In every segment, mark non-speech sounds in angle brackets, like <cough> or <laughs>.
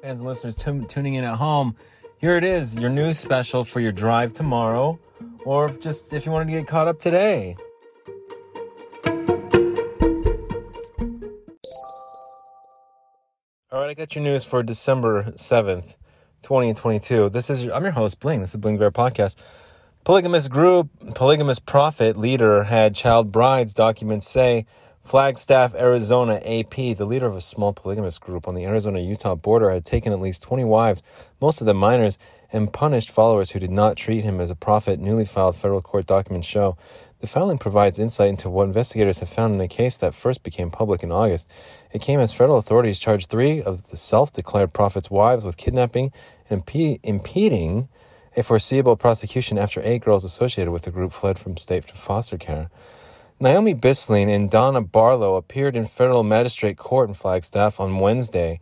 fans and listeners t- tuning in at home, here it is, your news special for your drive tomorrow, or just if you wanted to get caught up today. All right, I got your news for December 7th, 2022. This is your, I'm your host, Bling. This is Bling Bear Podcast. Polygamous group, polygamous prophet leader had child brides, documents say. Flagstaff, Arizona, AP, the leader of a small polygamous group on the Arizona Utah border, had taken at least 20 wives, most of them minors, and punished followers who did not treat him as a prophet, newly filed federal court documents show. The filing provides insight into what investigators have found in a case that first became public in August. It came as federal authorities charged three of the self declared prophet's wives with kidnapping and impe- impeding a foreseeable prosecution after eight girls associated with the group fled from state to foster care. Naomi Bistline and Donna Barlow appeared in federal magistrate court in Flagstaff on Wednesday.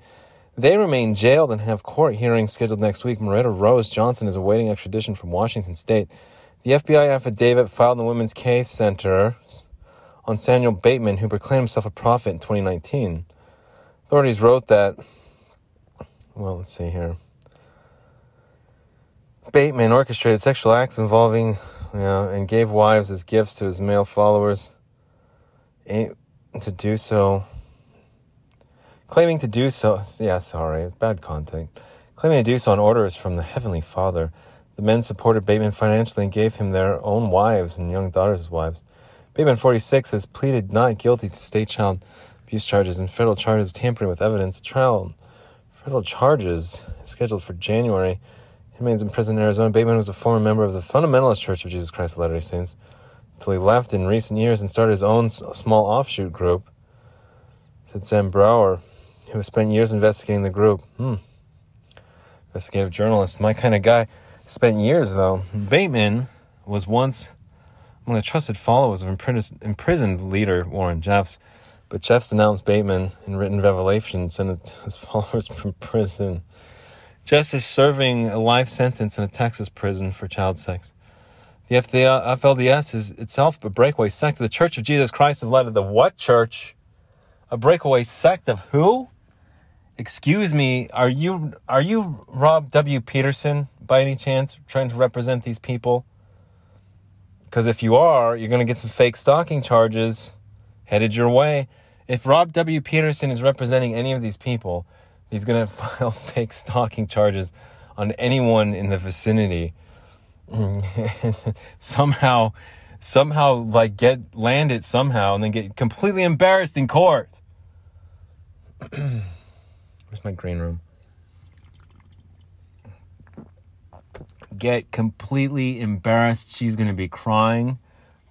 They remain jailed and have court hearings scheduled next week. Moretta Rose Johnson is awaiting extradition from Washington state. The FBI affidavit filed in the Women's Case Center on Samuel Bateman, who proclaimed himself a prophet in 2019. Authorities wrote that, well, let's see here. Bateman orchestrated sexual acts involving you know, and gave wives as gifts to his male followers ain't to do so, claiming to do so, yeah, sorry, bad content, claiming to do so on orders from the Heavenly Father. The men supported Bateman financially and gave him their own wives and young daughters as wives. Bateman, 46, has pleaded not guilty to state child abuse charges and federal charges of tampering with evidence. Trial federal charges scheduled for January. Remains in prison in Arizona. Bateman was a former member of the Fundamentalist Church of Jesus Christ of Latter-day Saints until he left in recent years and started his own small offshoot group, said Sam Brower, who has spent years investigating the group. Hmm. Investigative journalist, my kind of guy. Spent years, though. Bateman was once one of the trusted followers of imprisoned leader Warren Jeffs, but Jeffs denounced Bateman in written revelation, sent his <laughs> followers from prison just as serving a life sentence in a Texas prison for child sex. The FLDS is itself a breakaway sect of the Church of Jesus Christ of Latter. The what church? A breakaway sect of who? Excuse me, are you are you Rob W. Peterson by any chance trying to represent these people? Because if you are, you're going to get some fake stalking charges headed your way. If Rob W. Peterson is representing any of these people, He's going <laughs> to file fake stalking charges on anyone in the vicinity. <laughs> somehow, somehow, like get land it somehow and then get completely embarrassed in court. <clears throat> Where's my green room? Get completely embarrassed. She's going to be crying.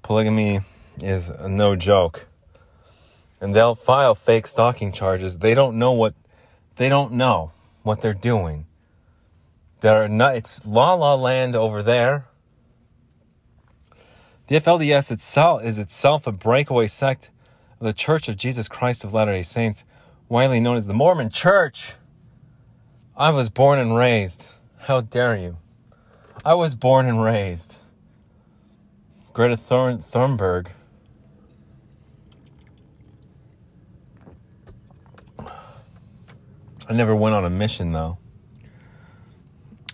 Polygamy is no joke. And they'll file fake stalking charges. They don't know what they don't know what they're doing. There are not, it's la la land over there. The FLDS itself is itself a breakaway sect of the Church of Jesus Christ of Latter day Saints, widely known as the Mormon Church. I was born and raised. How dare you? I was born and raised. Greta Thunberg I never went on a mission, though.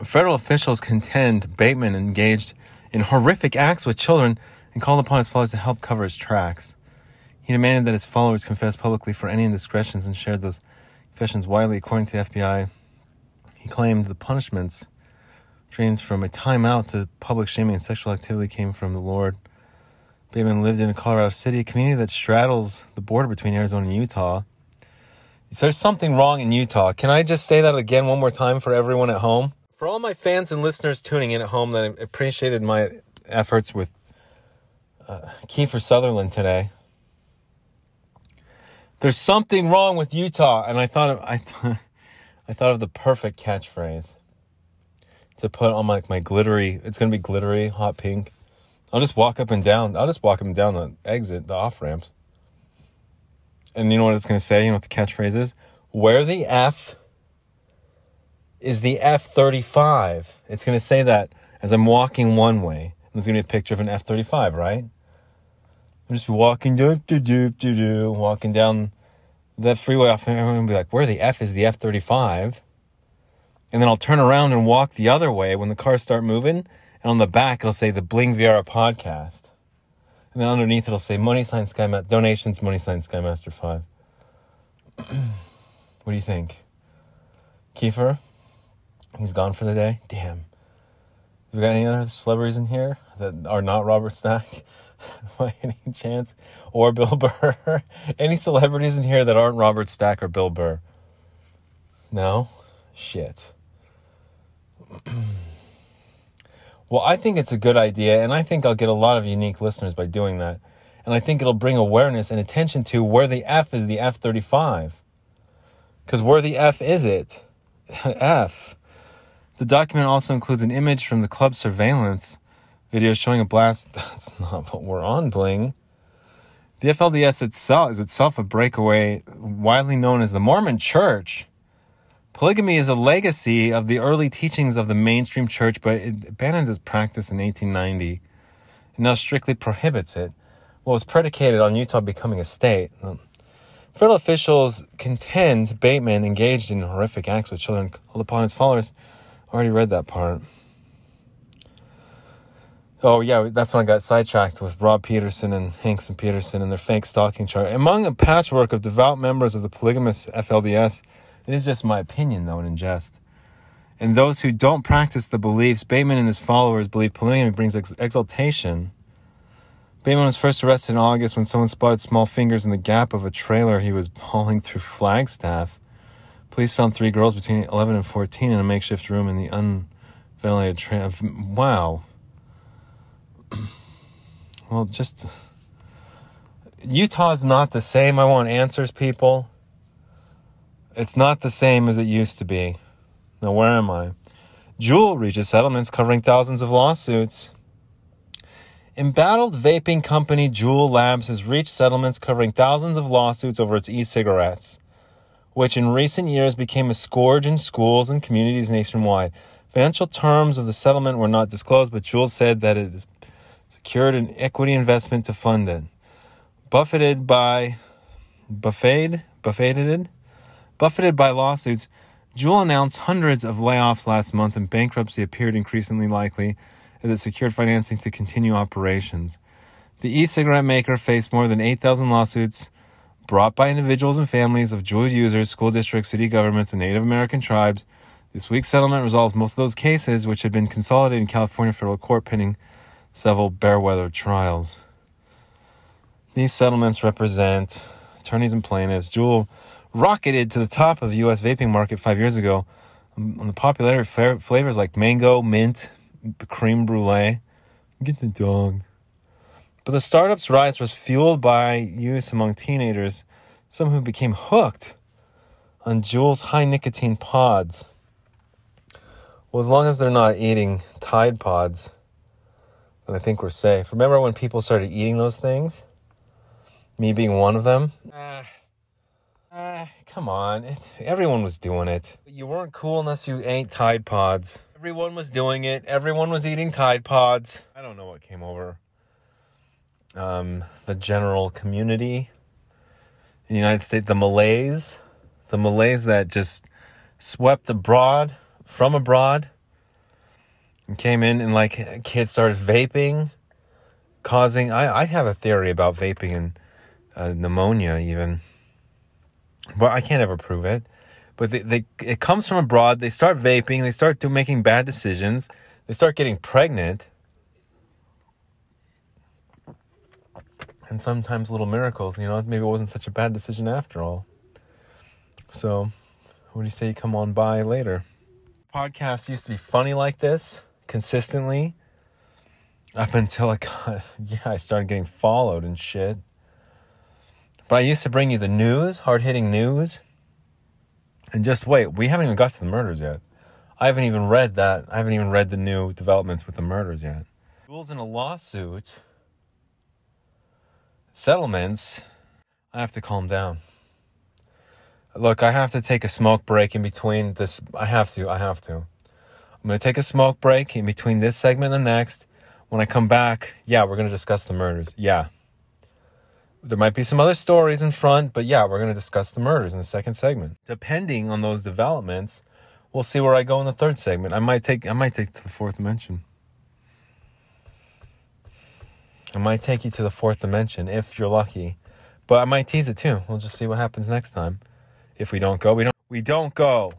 Federal officials contend Bateman engaged in horrific acts with children and called upon his followers to help cover his tracks. He demanded that his followers confess publicly for any indiscretions and shared those confessions widely. According to the FBI, he claimed the punishments ranged from a timeout to public shaming and sexual activity came from the Lord. Bateman lived in a Colorado City, a community that straddles the border between Arizona and Utah. There's something wrong in Utah. Can I just say that again one more time for everyone at home? For all my fans and listeners tuning in at home that appreciated my efforts with uh, Kiefer Sutherland today. There's something wrong with Utah, and I thought of, I, th- <laughs> I thought of the perfect catchphrase to put on my my glittery. It's gonna be glittery, hot pink. I'll just walk up and down. I'll just walk up and down the exit, the off ramps. And you know what it's going to say? You know what the catchphrase is? Where the F is the F 35. It's going to say that as I'm walking one way. There's going to be a picture of an F 35, right? I'm just walking, do do do do do, walking down that freeway off. I'm going to be like, where the F is the F 35? And then I'll turn around and walk the other way when the cars start moving. And on the back, it'll say the Bling Viera podcast. And then underneath, it'll say Money Sign Sky Ma- donations, Money Sign Skymaster 5. <clears throat> what do you think? Kiefer? He's gone for the day? Damn. We got any other celebrities in here that are not Robert Stack <laughs> by any chance? Or Bill Burr? <laughs> any celebrities in here that aren't Robert Stack or Bill Burr? No? Shit. <clears throat> well, I think it's a good idea, and I think I'll get a lot of unique listeners by doing that. And I think it'll bring awareness and attention to where the F is the F 35. Because where the F is it? <laughs> F. The document also includes an image from the club surveillance video showing a blast. <laughs> That's not what we're on, Bling. The FLDS itself is itself a breakaway widely known as the Mormon Church. Polygamy is a legacy of the early teachings of the mainstream church, but it abandoned its practice in 1890 and now strictly prohibits it. What was predicated on Utah becoming a state. Federal officials contend Bateman engaged in horrific acts with children called upon his followers. Already read that part. Oh yeah, that's when I got sidetracked with Rob Peterson and Hinkson Peterson and their fake stalking chart. Among a patchwork of devout members of the polygamous FLDS, it is just my opinion, though, and in jest. And those who don't practice the beliefs, Bateman and his followers believe polygamy brings ex- exaltation. Bateman was first arrested in August when someone spotted small fingers in the gap of a trailer he was hauling through Flagstaff. Police found three girls between 11 and 14 in a makeshift room in the unventilated trailer. Wow. <clears throat> well, just. Utah's not the same. I want answers, people. It's not the same as it used to be. Now, where am I? Juul reaches settlements covering thousands of lawsuits. Embattled vaping company Juul Labs has reached settlements covering thousands of lawsuits over its e cigarettes, which in recent years became a scourge in schools and communities nationwide. Financial terms of the settlement were not disclosed, but Juul said that it has secured an equity investment to fund it. Buffeted by buffeted, buffeted Buffeted by lawsuits, Juul announced hundreds of layoffs last month, and bankruptcy appeared increasingly likely as it secured financing to continue operations. The e cigarette maker faced more than 8,000 lawsuits brought by individuals and families of Juul users, school districts, city governments, and Native American tribes. This week's settlement resolves most of those cases, which had been consolidated in California federal court pending several bellwether trials. These settlements represent attorneys and plaintiffs. Juul rocketed to the top of the U.S. vaping market five years ago um, on the popularity of flavors like mango, mint, cream brulee. Get the dog. But the startup's rise was fueled by use among teenagers, some who became hooked on Juul's high nicotine pods. Well, as long as they're not eating Tide Pods, then I think we're safe. Remember when people started eating those things? Me being one of them? Uh. Uh, come on. It, everyone was doing it. You weren't cool unless you ate Tide Pods. Everyone was doing it. Everyone was eating Tide Pods. I don't know what came over um, the general community in the United States. The malaise. The malaise that just swept abroad, from abroad, and came in and like kids started vaping, causing. I, I have a theory about vaping and uh, pneumonia even but I can't ever prove it. But they, they it comes from abroad. They start vaping. They start to making bad decisions. They start getting pregnant. And sometimes little miracles, you know, maybe it wasn't such a bad decision after all. So, what do you say you come on by later? Podcasts used to be funny like this consistently up until I got, <laughs> yeah, I started getting followed and shit. But I used to bring you the news, hard hitting news. And just wait, we haven't even got to the murders yet. I haven't even read that. I haven't even read the new developments with the murders yet. Rules in a lawsuit, settlements, I have to calm down. Look, I have to take a smoke break in between this. I have to. I have to. I'm going to take a smoke break in between this segment and the next. When I come back, yeah, we're going to discuss the murders. Yeah. There might be some other stories in front, but yeah, we're going to discuss the murders in the second segment. Depending on those developments, we'll see where I go in the third segment. I might take I might take to the fourth dimension. I might take you to the fourth dimension if you're lucky. But I might tease it too. We'll just see what happens next time. If we don't go, we don't we don't go.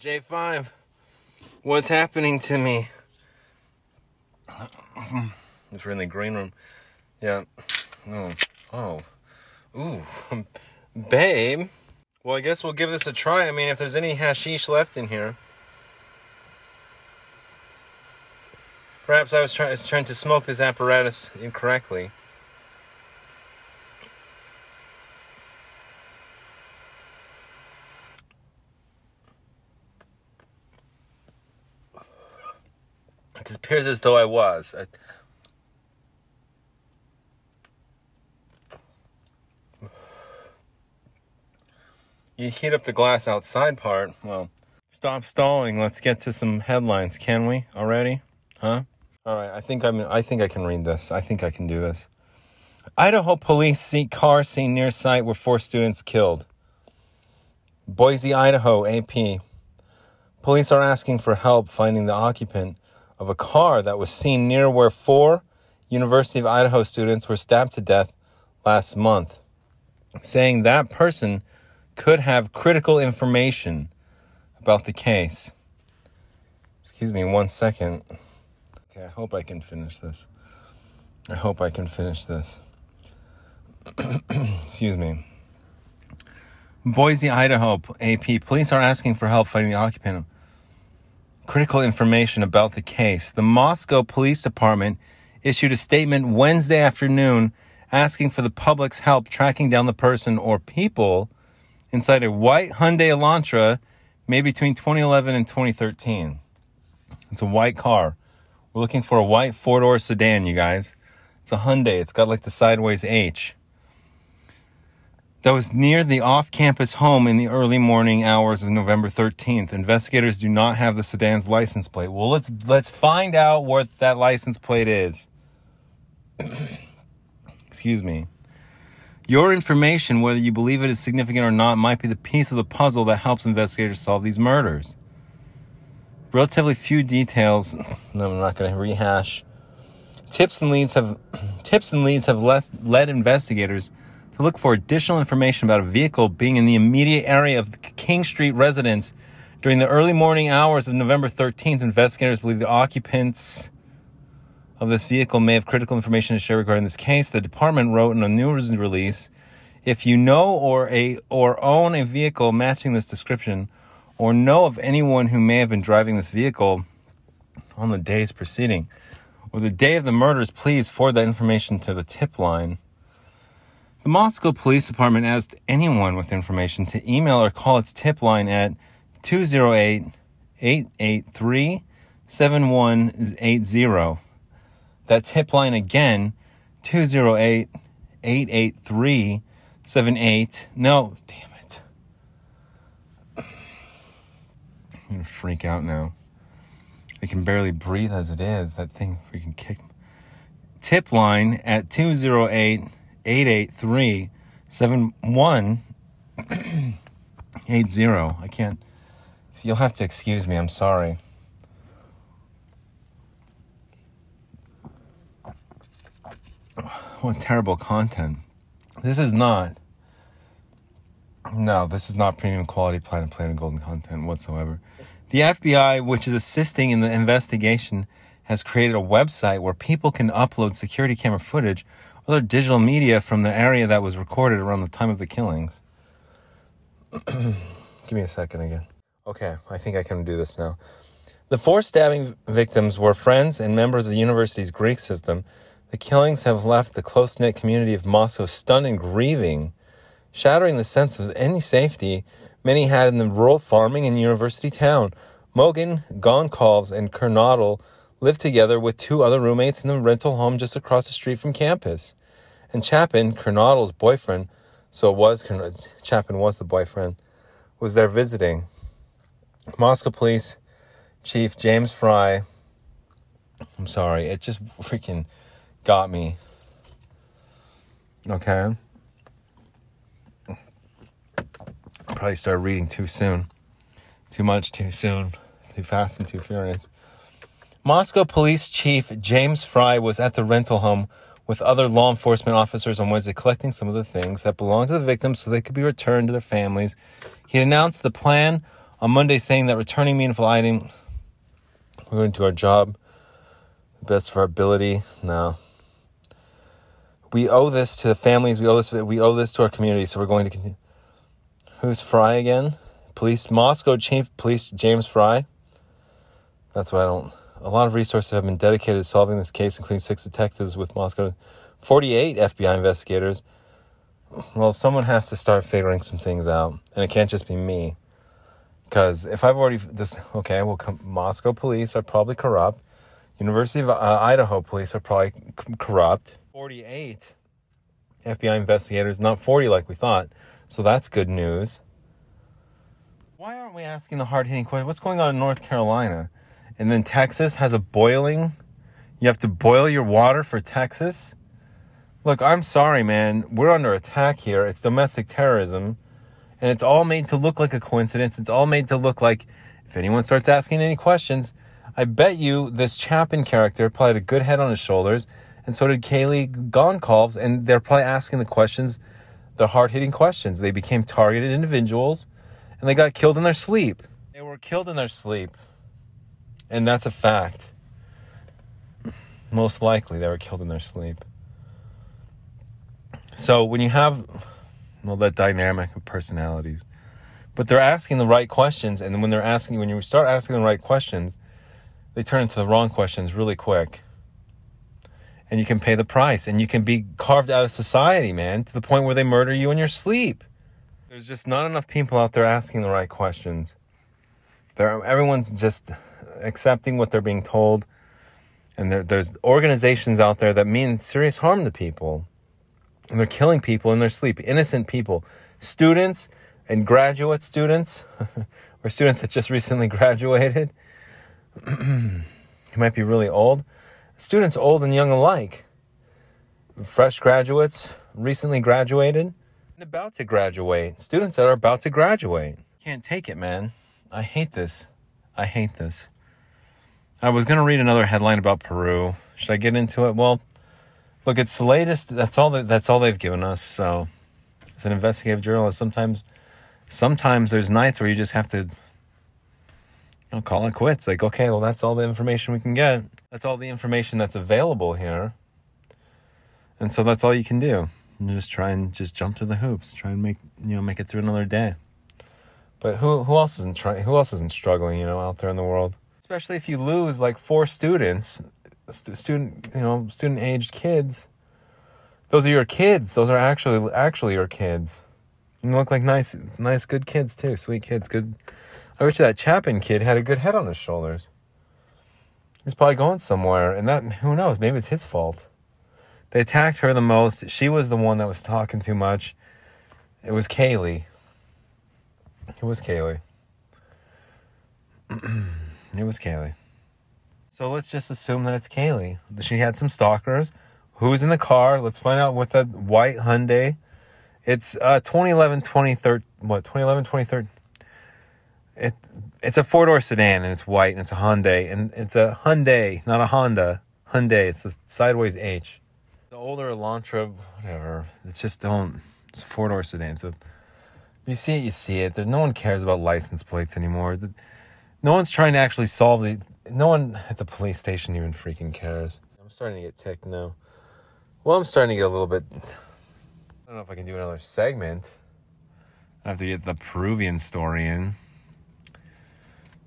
J5. What's happening to me? It's in the green room. Yeah. Oh. Oh. Ooh. <laughs> Babe. Well, I guess we'll give this a try. I mean, if there's any hashish left in here. Perhaps I was, try- was trying to smoke this apparatus incorrectly. It appears as though I was. I... You heat up the glass outside part. Well, stop stalling. Let's get to some headlines, can we? Already? Huh? All right. I think I'm. I think I can read this. I think I can do this. Idaho police seek car seen near site where four students killed. Boise, Idaho, AP. Police are asking for help finding the occupant of a car that was seen near where four University of Idaho students were stabbed to death last month, saying that person could have critical information about the case. Excuse me one second. Okay, I hope I can finish this. I hope I can finish this. <clears throat> Excuse me. Boise, Idaho, AP. Police are asking for help finding the occupant critical information about the case. The Moscow Police Department issued a statement Wednesday afternoon asking for the public's help tracking down the person or people inside a white Hyundai Elantra made between 2011 and 2013. It's a white car. We're looking for a white four door sedan, you guys. It's a Hyundai. It's got like the sideways H that was near the off campus home in the early morning hours of November 13th. Investigators do not have the sedan's license plate. Well, let's let's find out what that license plate is. <coughs> Excuse me. Your information, whether you believe it is significant or not, might be the piece of the puzzle that helps investigators solve these murders. Relatively few details. <clears throat> No, I'm not going to rehash. Tips and leads have <clears throat> tips and leads have less, led investigators to look for additional information about a vehicle being in the immediate area of the King Street residence during the early morning hours of November 13th. Investigators believe the occupants of this vehicle may have critical information to share regarding this case. The department wrote in a news release, if you know or a or own a vehicle matching this description or know of anyone who may have been driving this vehicle on the days preceding or the day of the murders, please forward that information to the tip line the Moscow Police Department asked anyone with information to email or call its tip line at 208 883 7180. That tip line again, 208 883 78. No, damn it. I'm gonna freak out now. I can barely breathe as it is. That thing freaking kicked. Tip line at 208 883 7180. <clears throat> I can't. You'll have to excuse me. I'm sorry. What terrible content. This is not. No, this is not premium quality Platinum Planet Golden content whatsoever. The FBI, which is assisting in the investigation, has created a website where people can upload security camera footage or other digital media from the area that was recorded around the time of the killings. <clears throat> Give me a second again. Okay, I think I can do this now. The four stabbing victims were friends and members of the university's Greek system. The killings have left the close knit community of Moscow stunned and grieving, shattering the sense of any safety many had in the rural farming and university town. Mogen, Goncalves, and Kernodle lived together with two other roommates in the rental home just across the street from campus. And Chapin, Kernodle's boyfriend, so it was Chapin was the boyfriend, was there visiting. Moscow Police Chief James Fry. I'm sorry, it just freaking got me. Okay. probably started reading too soon. Too much too soon. Too fast and too furious. Moscow Police Chief James Fry was at the rental home with other law enforcement officers on Wednesday collecting some of the things that belonged to the victims so they could be returned to their families. He announced the plan on Monday, saying that returning meaningful items, we're going to do our job the best of our ability. No. We owe this to the families. We owe this. We owe this to our community. So we're going to continue. Who's Fry again? Police Moscow Chief Police James Fry. That's what I don't. A lot of resources have been dedicated to solving this case, including six detectives with Moscow, 48 FBI investigators. Well, someone has to start figuring some things out, and it can't just be me. Because if I've already this, okay, well, Moscow police are probably corrupt. University of uh, Idaho police are probably c- corrupt. 48 FBI investigators, not 40 like we thought. So that's good news. Why aren't we asking the hard hitting question? What's going on in North Carolina? And then Texas has a boiling. You have to boil your water for Texas. Look, I'm sorry, man. We're under attack here. It's domestic terrorism. And it's all made to look like a coincidence. It's all made to look like if anyone starts asking any questions, I bet you this Chapin character probably had a good head on his shoulders. And so did Kaylee Goncalves. And they're probably asking the questions, the hard hitting questions. They became targeted individuals and they got killed in their sleep. They were killed in their sleep. And that's a fact. Most likely they were killed in their sleep. So when you have well that dynamic of personalities, but they're asking the right questions, and when they're asking when you start asking the right questions, they turn into the wrong questions really quick. And you can pay the price and you can be carved out of society, man, to the point where they murder you in your sleep. There's just not enough people out there asking the right questions. There, everyone's just accepting what they're being told. And there, there's organizations out there that mean serious harm to people. And they're killing people in their sleep, innocent people, students and graduate students, <laughs> or students that just recently <laughs> graduated. <clears throat> you might be really old. Students old and young alike. Fresh graduates, recently graduated, and about to graduate. Students that are about to graduate. Can't take it, man. I hate this. I hate this. I was going to read another headline about Peru. Should I get into it? Well, look, it's the latest. That's all that, that's all they've given us. So, as an investigative journalist, sometimes sometimes there's nights where you just have to you know, call it quits. Like, okay, well, that's all the information we can get. That's all the information that's available here. And so that's all you can do. Just try and just jump to the hoops. Try and make you know make it through another day. But who who else isn't trying? Who else isn't struggling? You know, out there in the world especially if you lose like four students, student, you know, student aged kids. Those are your kids. Those are actually actually your kids. You look like nice, nice, good kids too. Sweet kids. Good. I wish that Chapin kid had a good head on his shoulders. He's probably going somewhere, and that who knows? Maybe it's his fault. They attacked her the most. She was the one that was talking too much. It was Kaylee. It was Kaylee. <clears throat> It was Kaylee. So let's just assume that it's Kaylee. She had some stalkers. Who's in the car? Let's find out what that white Hyundai. It's uh 2011 23rd what 2011 23rd it it's a four door sedan and it's white and it's a Hyundai and it's a Hyundai, not a Honda. Hyundai. It's a sideways H. The older Elantra, whatever. It's just don't. It's a four door sedan. So you see it, you see it. There, no one cares about license plates anymore. The, no one's trying to actually solve the. No one at the police station even freaking cares. I'm starting to get ticked now. Well, I'm starting to get a little bit. I don't know if I can do another segment. I have to get the Peruvian story in.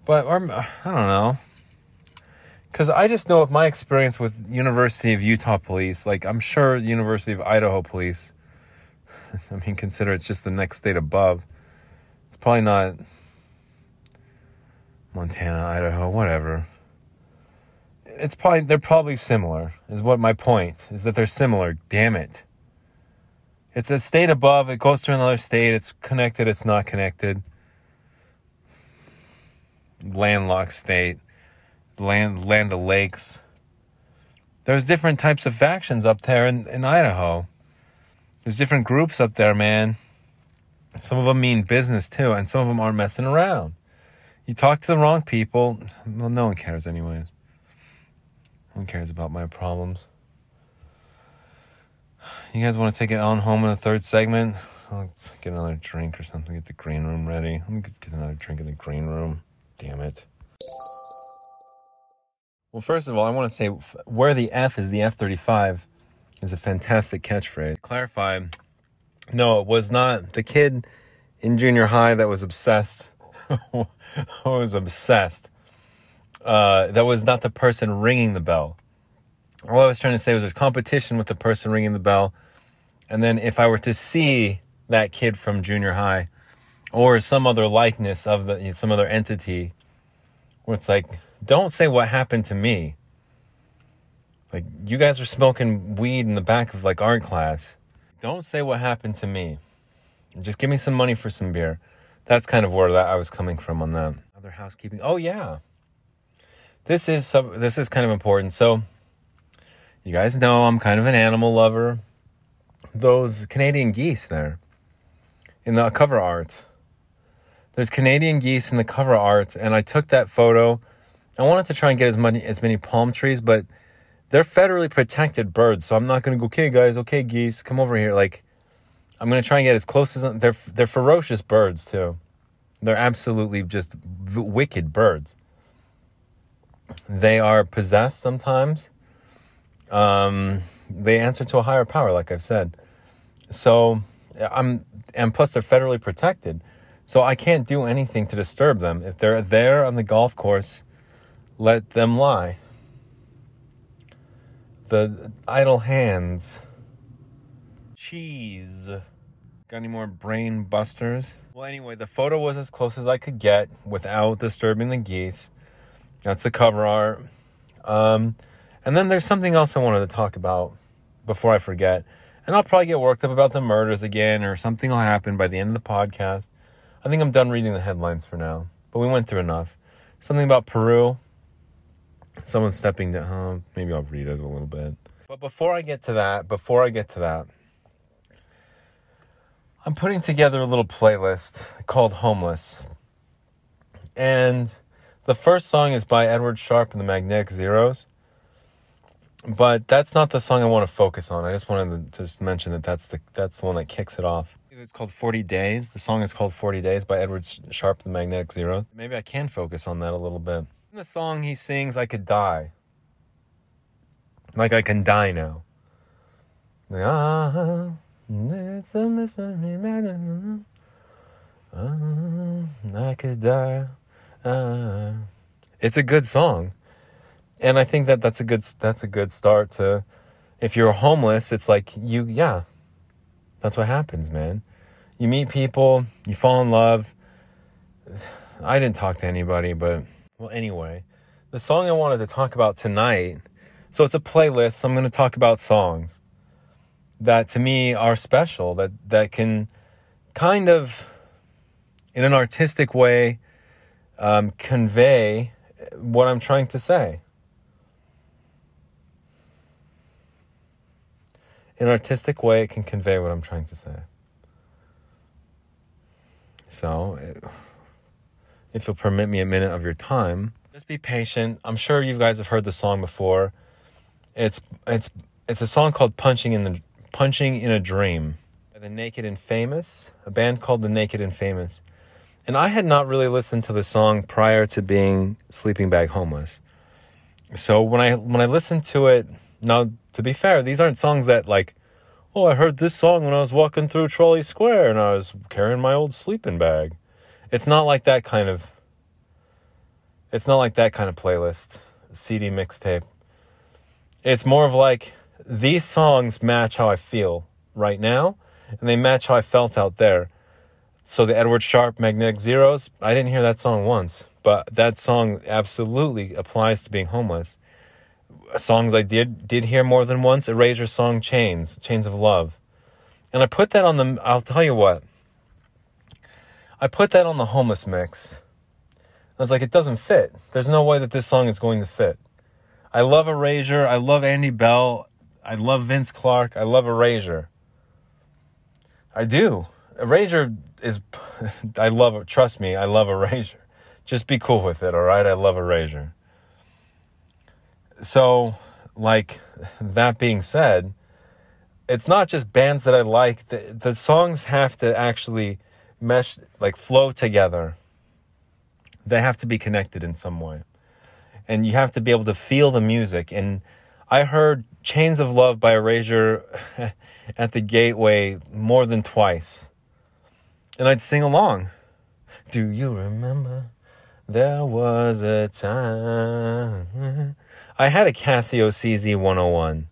But or, I don't know. Because I just know of my experience with University of Utah police, like I'm sure University of Idaho police, <laughs> I mean, consider it's just the next state above. It's probably not Montana, Idaho, whatever. It's probably they're probably similar. Is what my point is that they're similar. Damn it. It's a state above. It goes to another state. It's connected. It's not connected. Landlocked state, land land of lakes. There's different types of factions up there in, in Idaho. There's different groups up there, man. Some of them mean business too, and some of them aren't messing around. You talk to the wrong people, well, no one cares, anyways. No one cares about my problems. You guys want to take it on home in the third segment? I'll get another drink or something, get the green room ready. Let me get another drink in the green room. Damn it. Well, first of all, I want to say where the F is the F 35 is a fantastic catchphrase. Clarify no, it was not the kid in junior high that was obsessed. <laughs> was obsessed. Uh, that was not the person ringing the bell. All I was trying to say was there's competition with the person ringing the bell. And then if I were to see that kid from junior high or some other likeness of the, some other entity where it's like, don't say what happened to me. Like, you guys are smoking weed in the back of like art class don't say what happened to me. Just give me some money for some beer. That's kind of where that I was coming from on that. Other housekeeping. Oh yeah. This is sub, this is kind of important. So you guys know I'm kind of an animal lover. Those Canadian geese there in the cover art. There's Canadian geese in the cover art, and I took that photo. I wanted to try and get as many as many palm trees, but they're federally protected birds, so I'm not gonna go. Okay, guys. Okay, geese, come over here. Like, I'm gonna try and get as close as they're. They're ferocious birds too. They're absolutely just v- wicked birds. They are possessed sometimes. Um, they answer to a higher power, like I've said. So I'm, and plus they're federally protected. So I can't do anything to disturb them. If they're there on the golf course, let them lie the idle hands. Cheese. Got any more brain busters? Well, anyway, the photo was as close as I could get without disturbing the geese. That's the cover art. Um, and then there's something else I wanted to talk about before I forget. And I'll probably get worked up about the murders again, or something will happen by the end of the podcast. I think I'm done reading the headlines for now, but we went through enough. Something about Peru someone stepping down. Maybe I'll read it a little bit. But before I get to that, before I get to that, I'm putting together a little playlist called Homeless. And the first song is by Edward Sharpe and the Magnetic Zeros. But that's not the song I want to focus on. I just wanted to just mention that that's the that's the one that kicks it off. It's called 40 Days. The song is called 40 Days by Edward Sharpe and the Magnetic Zero. Maybe I can focus on that a little bit. In the song, he sings, I could die. Like I can die now. Like, ah, it's a mystery, man. Ah, I could die. Ah. It's a good song. And I think that that's a good that's a good start to if you're homeless, it's like you yeah. That's what happens, man. You meet people, you fall in love. I didn't talk to anybody, but well, anyway, the song I wanted to talk about tonight. So it's a playlist. So I'm going to talk about songs that to me are special, that, that can kind of, in an artistic way, um, convey what I'm trying to say. In an artistic way, it can convey what I'm trying to say. So, if you'll permit me a minute of your time. Just be patient. I'm sure you guys have heard the song before. It's it's it's a song called "Punching in the Punching in a Dream" by the Naked and Famous, a band called the Naked and Famous. And I had not really listened to the song prior to being sleeping bag homeless. So when I when I listened to it, now to be fair, these aren't songs that like, oh, I heard this song when I was walking through Trolley Square and I was carrying my old sleeping bag. It's not like that kind of it's not like that kind of playlist, CD mixtape. It's more of like these songs match how I feel right now and they match how I felt out there. So the Edward Sharpe Magnetic Zeros, I didn't hear that song once, but that song absolutely applies to being homeless. Songs I did did hear more than once, Erasure song Chains, Chains of Love. And I put that on the I'll tell you what. I put that on the homeless mix. I was like, it doesn't fit. There's no way that this song is going to fit. I love Erasure. I love Andy Bell. I love Vince Clarke. I love Erasure. I do. Erasure is, <laughs> I love. Trust me, I love Erasure. Just be cool with it, all right? I love Erasure. So, like, that being said, it's not just bands that I like. The, the songs have to actually mesh, like, flow together. They have to be connected in some way. And you have to be able to feel the music. And I heard Chains of Love by Erasure <laughs> at the Gateway more than twice. And I'd sing along. Do you remember? There was a time. I had a Casio CZ101.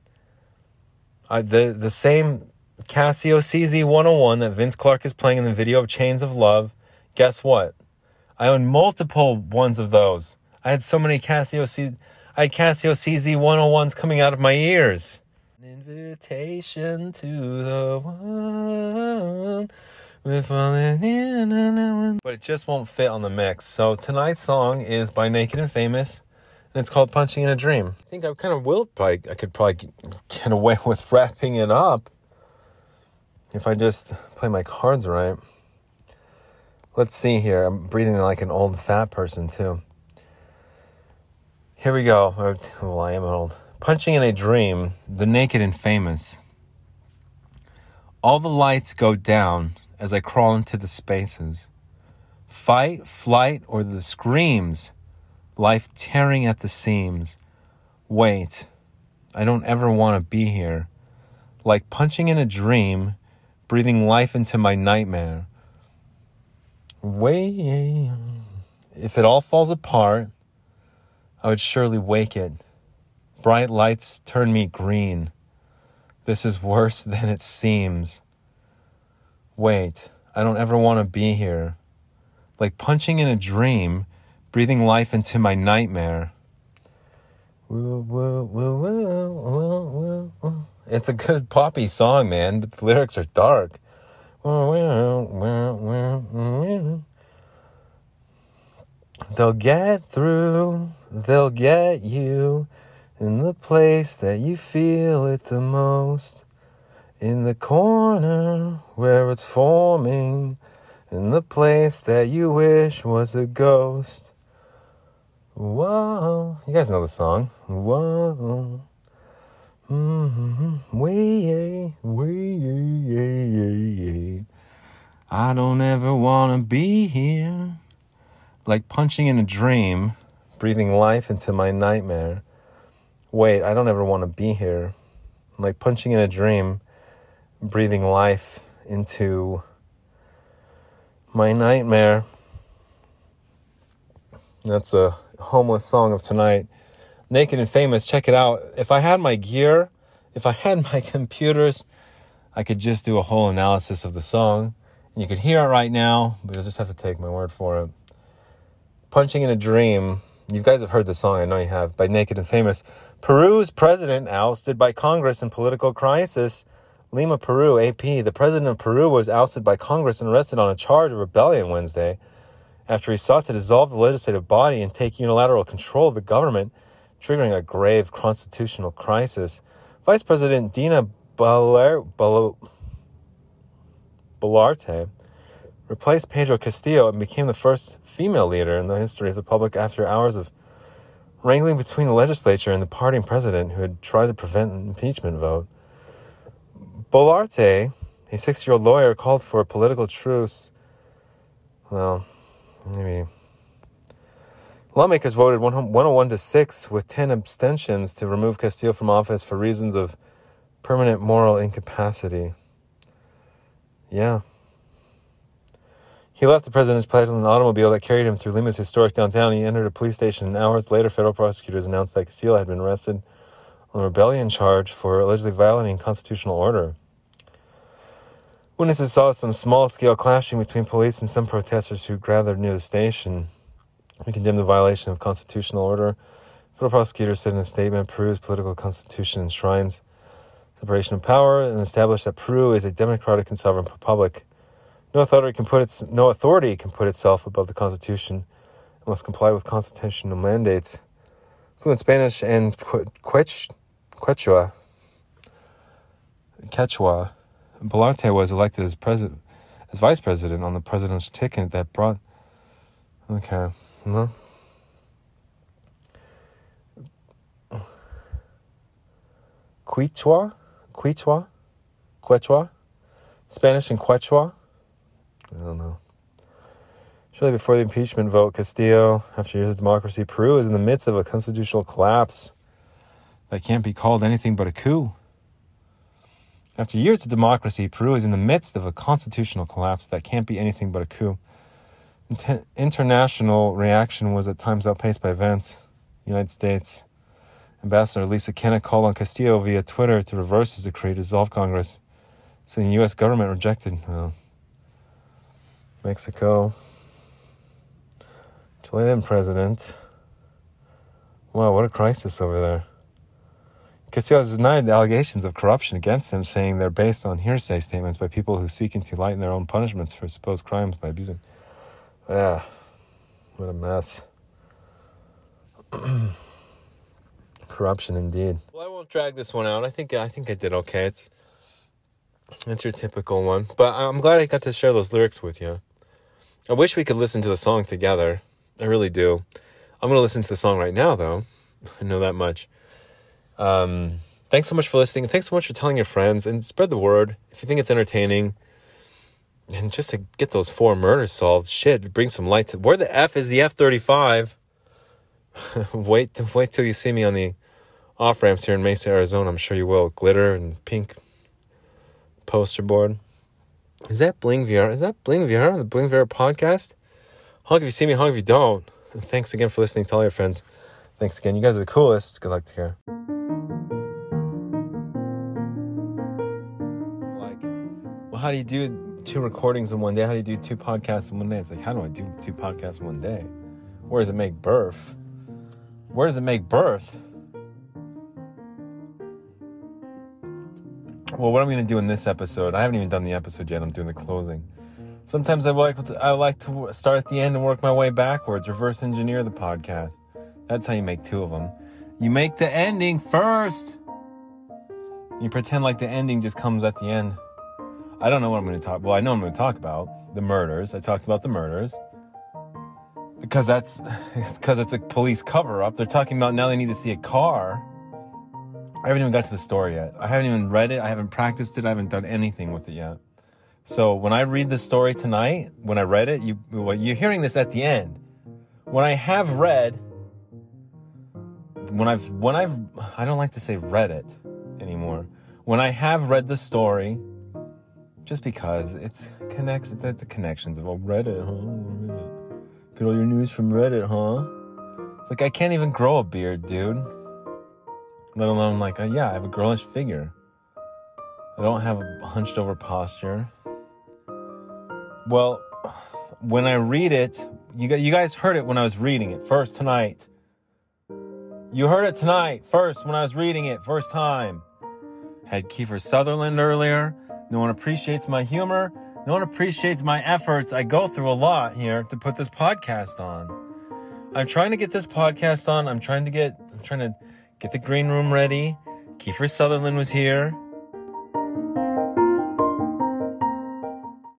I, the, the same Casio CZ101 that Vince Clarke is playing in the video of Chains of Love. Guess what? I own multiple ones of those. I had so many Casio C. I had Casio CZ101s coming out of my ears. An invitation to the one. But it just won't fit on the mix. So tonight's song is by Naked and Famous, and it's called "Punching in a Dream." I think I kind of will. Probably, I could probably get away <laughs> with wrapping it up if I just play my cards right. Let's see here. I'm breathing like an old fat person too. Here we go. Oh, well, I am old. Punching in a dream, the naked and famous. All the lights go down as I crawl into the spaces. Fight, flight, or the screams, life tearing at the seams. Wait, I don't ever want to be here. Like punching in a dream, breathing life into my nightmare. Wait, if it all falls apart, I would surely wake it. Bright lights turn me green. This is worse <laughs> than it seems. Wait, I don't ever want to be here. Like punching in a dream, breathing life into my nightmare. It's a good poppy song, man, but the lyrics are dark. They'll get through, they'll get you in the place that you feel it the most. In the corner where it's forming, in the place that you wish was a ghost. Whoa, you guys know the song. Whoa. Mm-hmm. I don't ever want to be here like punching in a dream, breathing life into my nightmare. Wait, I don't ever want to be here. Like punching in a dream, breathing life into my nightmare. That's a homeless song of tonight. Naked and Famous, check it out. If I had my gear, if I <laughs> had my computers, I could just do a whole analysis of the song. And you could hear it right now, but you'll just have to take my word for it. Punching in a Dream. You guys have heard the song, I know you have, by Naked and Famous. Peru's president ousted by Congress in political crisis. Lima, Peru, AP. The president of Peru was ousted by Congress and arrested on a charge of rebellion Wednesday after he sought to dissolve the legislative body and take unilateral control of the government, triggering a grave constitutional crisis. Vice President Dina Boluarte replaced Pedro Castillo and became the first female leader in the history of the public after hours of wrangling between the legislature and the party president who had tried to prevent an impeachment vote. Boluarte, a six year old lawyer, called for a political truce. Well, maybe. Lawmakers voted 101 to 6 with 10 abstentions to remove Castillo from office for reasons of permanent moral incapacity. Yeah. He left the president's palace in an automobile that carried him through Lima's historic downtown. He entered a police station, and hours later, federal prosecutors announced that Castillo had been arrested on a rebellion charge for allegedly violating constitutional order. Witnesses saw some small scale clashing between police and some protesters who gathered near the station. We condemn the violation of constitutional order. Federal prosecutors said in a statement Peru's political constitution enshrines separation of power and established that Peru is a democratic and sovereign republic. No authority can put its no authority can put itself above the Constitution and must comply with constitutional mandates. Fluent Spanish and Quechua, Quechua, Boluarte was elected as president as vice president on the presidential ticket that brought. Okay, well. Quechua, Quichua, Quechua, Spanish and Quechua. I don't know. Shortly before the impeachment vote, Castillo, after years of democracy, Peru is in the midst of a constitutional collapse that can't be called anything but a coup. After years of democracy, Peru is in the midst of a constitutional collapse that can't be anything but a coup. Inter- international reaction was at times outpaced by events. United States Ambassador Lisa Kenna called on Castillo via Twitter to reverse his decree to dissolve Congress, saying the U.S. government rejected. Well, Mexico Chilean president. Wow, what a crisis over there. Castillo has denied allegations of corruption against him, saying they're based on hearsay statements by people who seeking to lighten their own punishments for supposed crimes by abusing. Yeah, what a mess. <clears throat> corruption indeed. Well, I won't drag this one out. I think I think I did okay. It's it's your typical one, but I'm glad I got to share those lyrics with you. I wish we could listen to the song together. I really do. I'm going to listen to the song right now, though. <laughs> I know that much. Um, thanks so much for listening. Thanks so much for telling your friends and spread the word if you think it's entertaining. And just to get those four murders solved, shit, bring some light to where the F is the F 35. <laughs> wait, wait till you see me on the off ramps here in Mesa, Arizona. I'm sure you will. Glitter and pink poster board. Is that Bling Viera? Is that Bling Viera? The Bling Viera podcast? Honk if you see me, honk if you don't. Thanks again for listening. Tell your friends. Thanks again. You guys are the coolest. Good luck to here. How do you do two recordings in one day? How do you do two podcasts in one day? It's like, how do I do two podcasts in one day? Where does it make birth? Where does it make birth? Well, what I'm going to do in this episode, I haven't even done the episode yet. I'm doing the closing. Sometimes I like I like to start at the end and work my way backwards, reverse engineer the podcast. That's how you make two of them. You make the ending first. You pretend like the ending just comes at the end. I don't know what I'm going to talk. Well, I know I'm going to talk about the murders. I talked about the murders because that's <laughs> because it's a police cover up. They're talking about now they need to see a car. I haven't even got to the story yet. I haven't even read it. I haven't practiced it. I haven't done anything with it yet. So when I read the story tonight, when I read it, you well, you're hearing this at the end. When I have read, when I've when I've I don't like to say read it anymore. When I have read the story, just because it's connects the, the connections of oh, Reddit, huh? Get all your news from Reddit, huh? Like I can't even grow a beard, dude. Let alone like, uh, yeah, I have a girlish figure. I don't have a hunched over posture. Well, when I read it, you you guys heard it when I was reading it first tonight. You heard it tonight first when I was reading it first time. Had Kiefer Sutherland earlier. No one appreciates my humor. No one appreciates my efforts. I go through a lot here to put this podcast on. I'm trying to get this podcast on. I'm trying to get I'm trying to get the green room ready. Kiefer Sutherland was here.